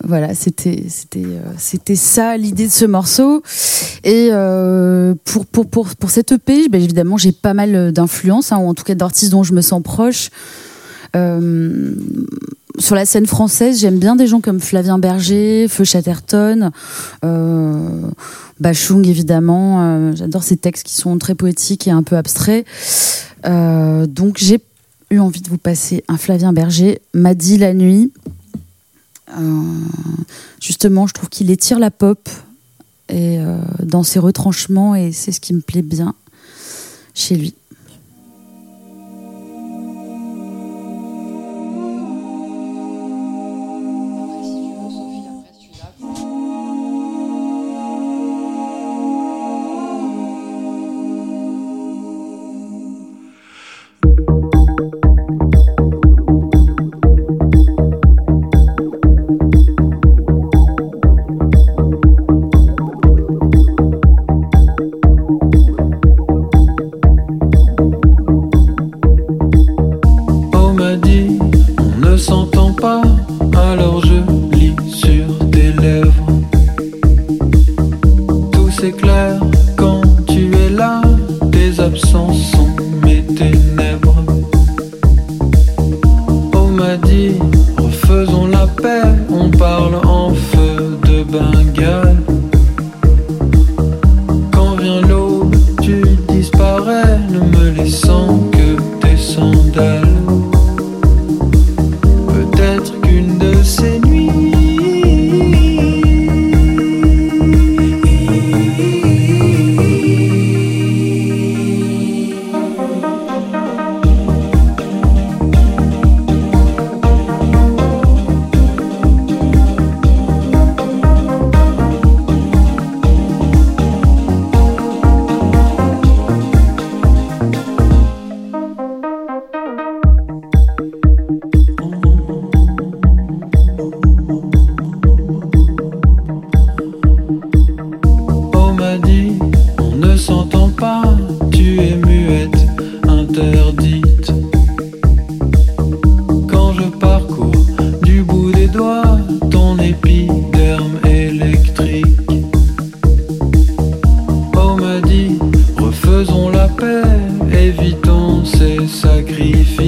voilà, euh, c'était ça l'idée de ce morceau. Et pour cette EP, ben, évidemment, j'ai pas mal d'influences, hein, ou en tout cas d'artistes dont je me sens proche. Sur la scène française, j'aime bien des gens comme Flavien Berger, Feu Chatterton, Bachung évidemment. J'adore ces textes qui sont très poétiques et un peu abstraits. Donc j'ai eu envie de vous passer un Flavien Berger, m'a dit la nuit. Euh, justement, je trouve qu'il étire la pop et euh, dans ses retranchements et c'est ce qui me plaît bien chez lui. évidence et sacrifice.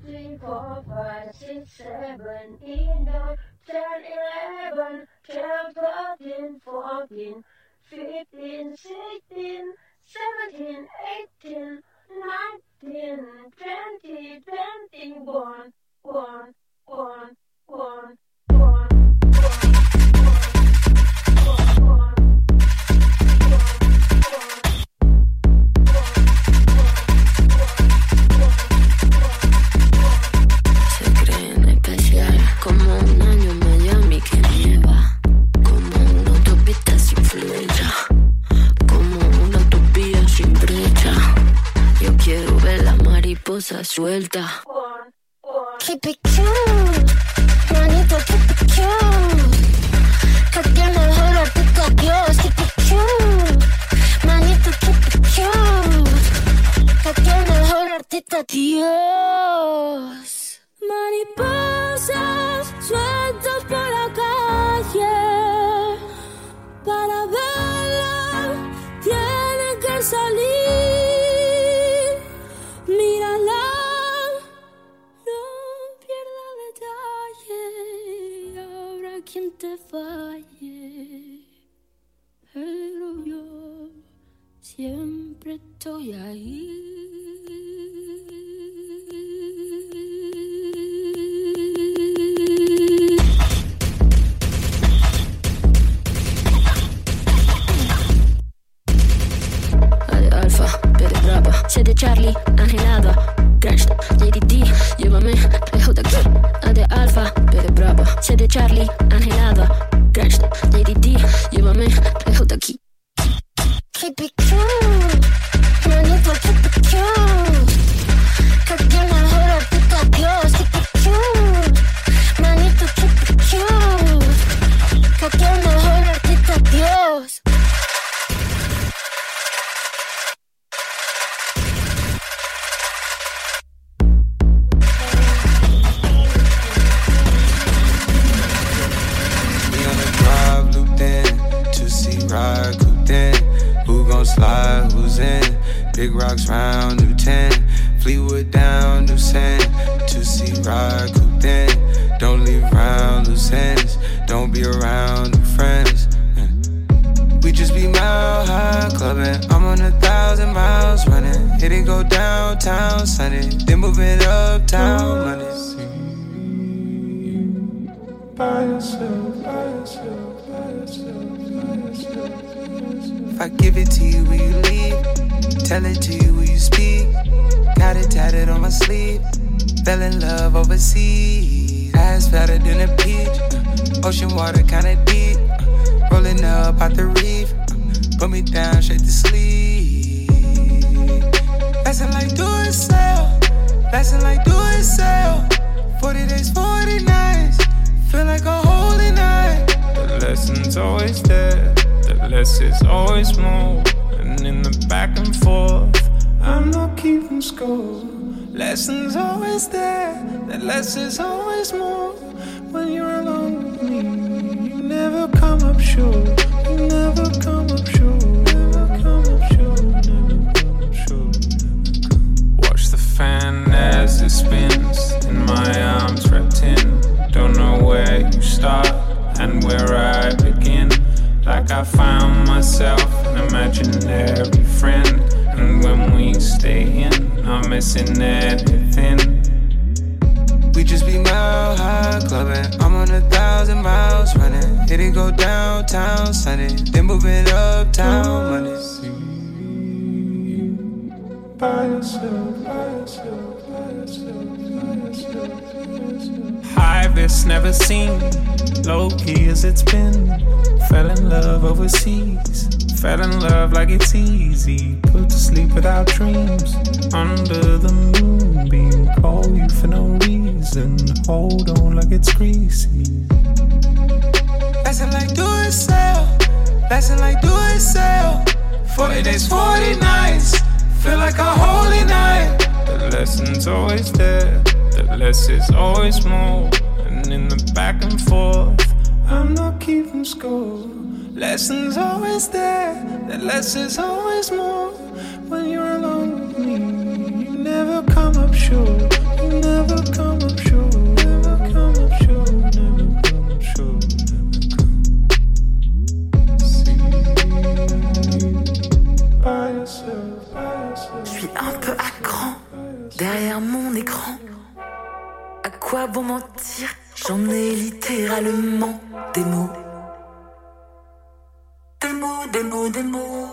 Three, four, five, six, seven, eight, nine, ten, eleven, twelve, thirteen, fourteen, fifteen, sixteen, seventeen, eighteen, nineteen, twenty, twenty-one, one, one, one. Como un año en Miami que nieva, como una autopista sin flecha, como una utopía sin brecha. Yo quiero ver la mariposa suelta. Keep it cute, manito, keep it cute. Que tiene mejor artista Dios, keep it cute. Manito, keep it cute. Que tiene mejor artista Dios. Mariposas salir. Mírala, no pierda detalle. Habrá quien te falle. Pero yo siempre estoy ahí. Overseas. Ass fatter than a peach. Uh, ocean water kinda deep. Uh, rolling up out the reef. Uh, put me down straight to sleep. Lesson like do it sell. Lesson like do it sell. 40 days, 40 nights. Feel like a holy night. The lesson's always there, the less is always more. And in the back and forth, I'm not keeping score. Lessons always there, the less is always more. When you're alone with me, you never come up short. You never come up short. Never come up short. Never come up short. Watch the fan as it spins in my arms wrapped in. Don't know where you start and where I begin. Like I found myself an imaginary friend. And when we stay in, I'm missing everything. Clubbing. I'm on a thousand miles running. Hit it go downtown Sunday. Then moving uptown. By yourself, by by by. High risk never seen, low key as it's been. Fell in love overseas, fell in love like it's easy. Put to sleep without dreams, under the moonbeam. Call you for no reason, hold on like it's greasy. Lesson like do it sell. Lesson like do it sell. 40 days, 40 nights. Feel like a holy night. The lesson's always there, the less is always more. And in the back and forth, I'm not keeping score. Lessons always there, the less is always more. When you're alone with me, you never come up short. You never come up short. Never come up short. Never come up short. By yourself, by yourself. Je suis un peu à cran derrière mon écran. À quoi bon mentir? J'en ai littéralement des mots. Des mots, des mots,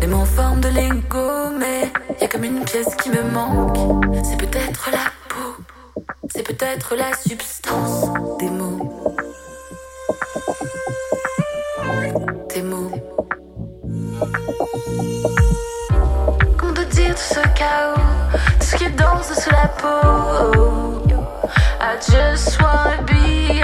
des mots. En forme de lingot, mais y a comme une pièce qui me manque. C'est peut-être la peau, c'est peut-être la substance des mots. Des mots. Comment te dire tout ce chaos, tout ce qui danse sous la peau? I just wanna be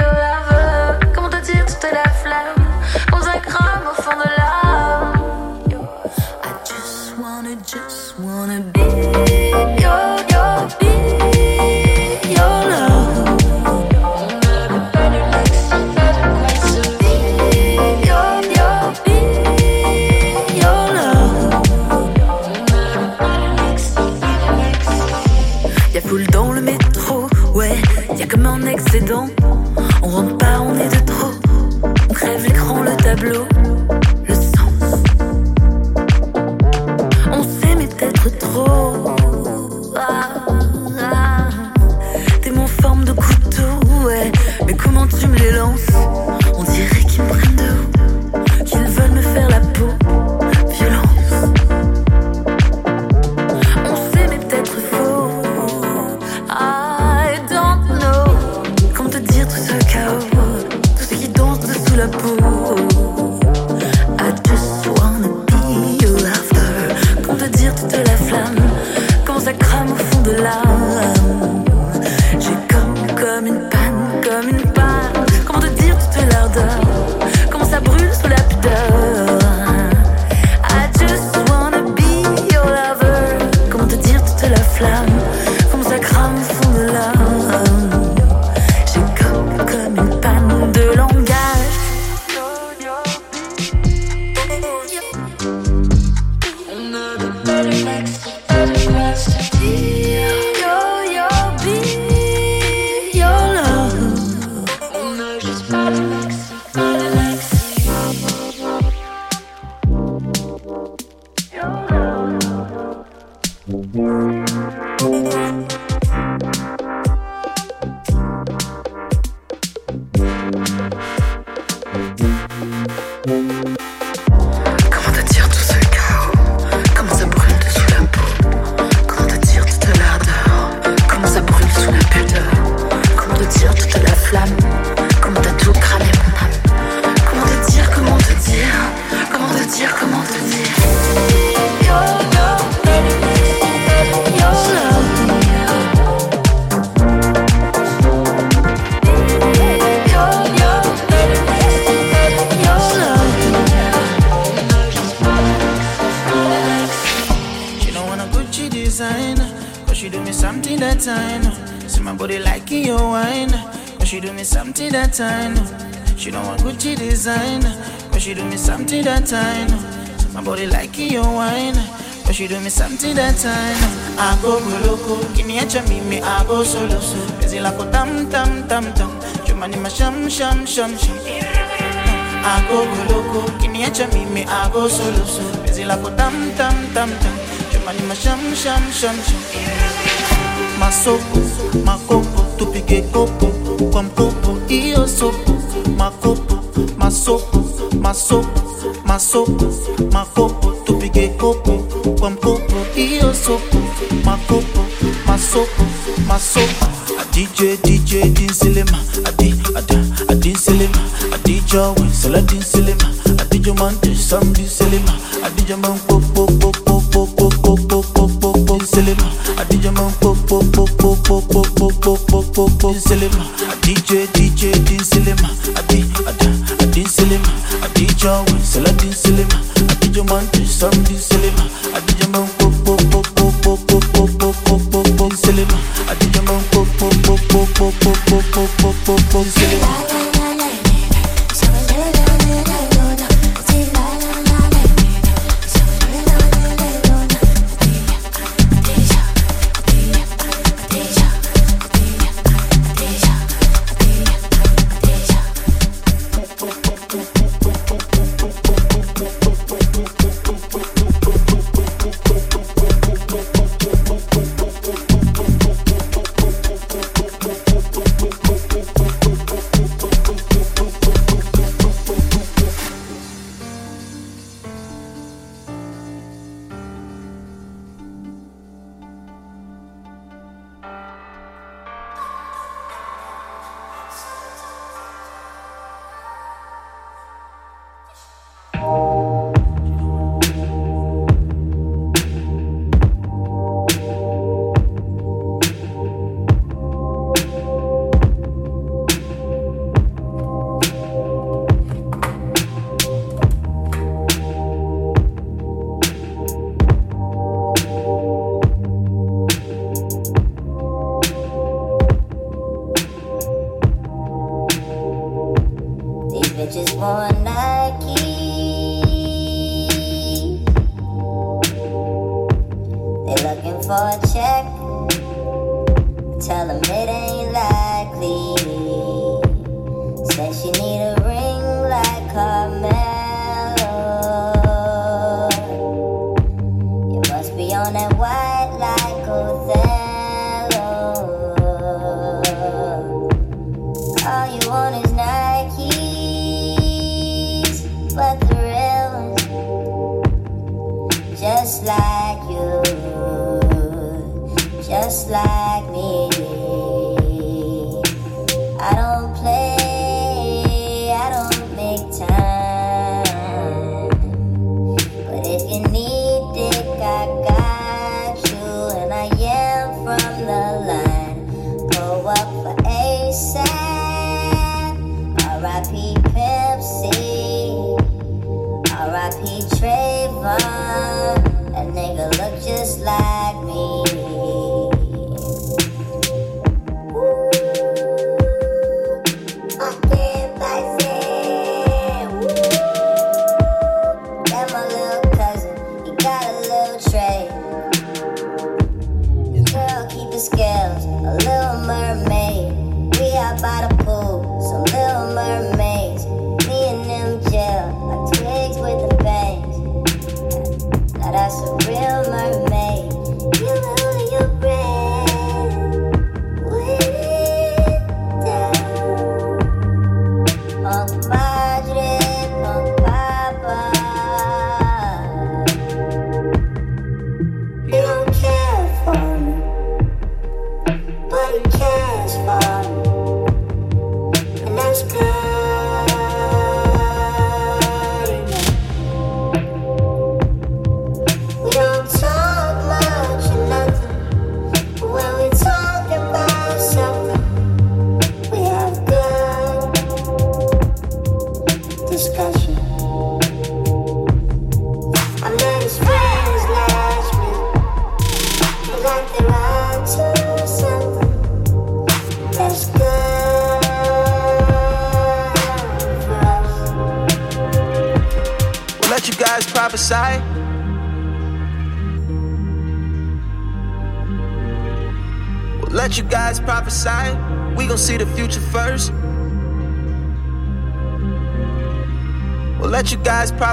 comme une part, Comment te dire toute l'ardeur function. Hm, I go loco, kiniacha mimi I go solo solo. Penzi lako tam tam tam tam, chuma ni masham sham sham sham. Masoko, makopo, tupige kopo, kwa mkopo iyo sopo, makopo, masoko, masoko, masoko. joy, selecting silly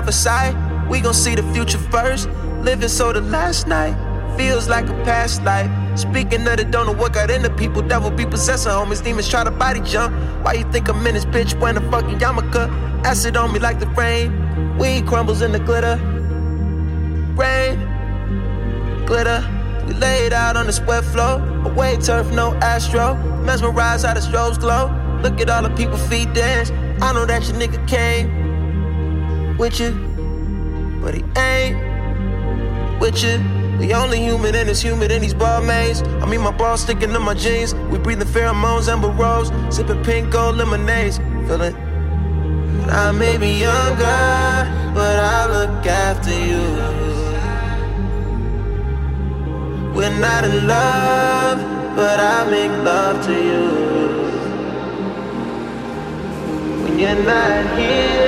guys prophesy. We gon' see the future first. Living so the last night feels like a past life. Speaking of the don't know what got into people, devil be possessing homies, demons try to body jump. Why you think I'm in this bitch wearing a fucking yarmulke? Acid on me like the rain. Weed crumbles in the glitter. Rain, glitter. We laid out on the sweat floor. Away turf, no astro. Mesmerized how the strobes glow. Look at all the people feet dance. I know that your nigga came with you, but he ain't with you. The only human in this human in these ball mains. I mean, my balls sticking to my jeans. We breathing pheromones, amber rose, sipping pink gold lemonades. Feeling. I may be younger, but I look after you. We're not in love, but I make love to you. When you're not here,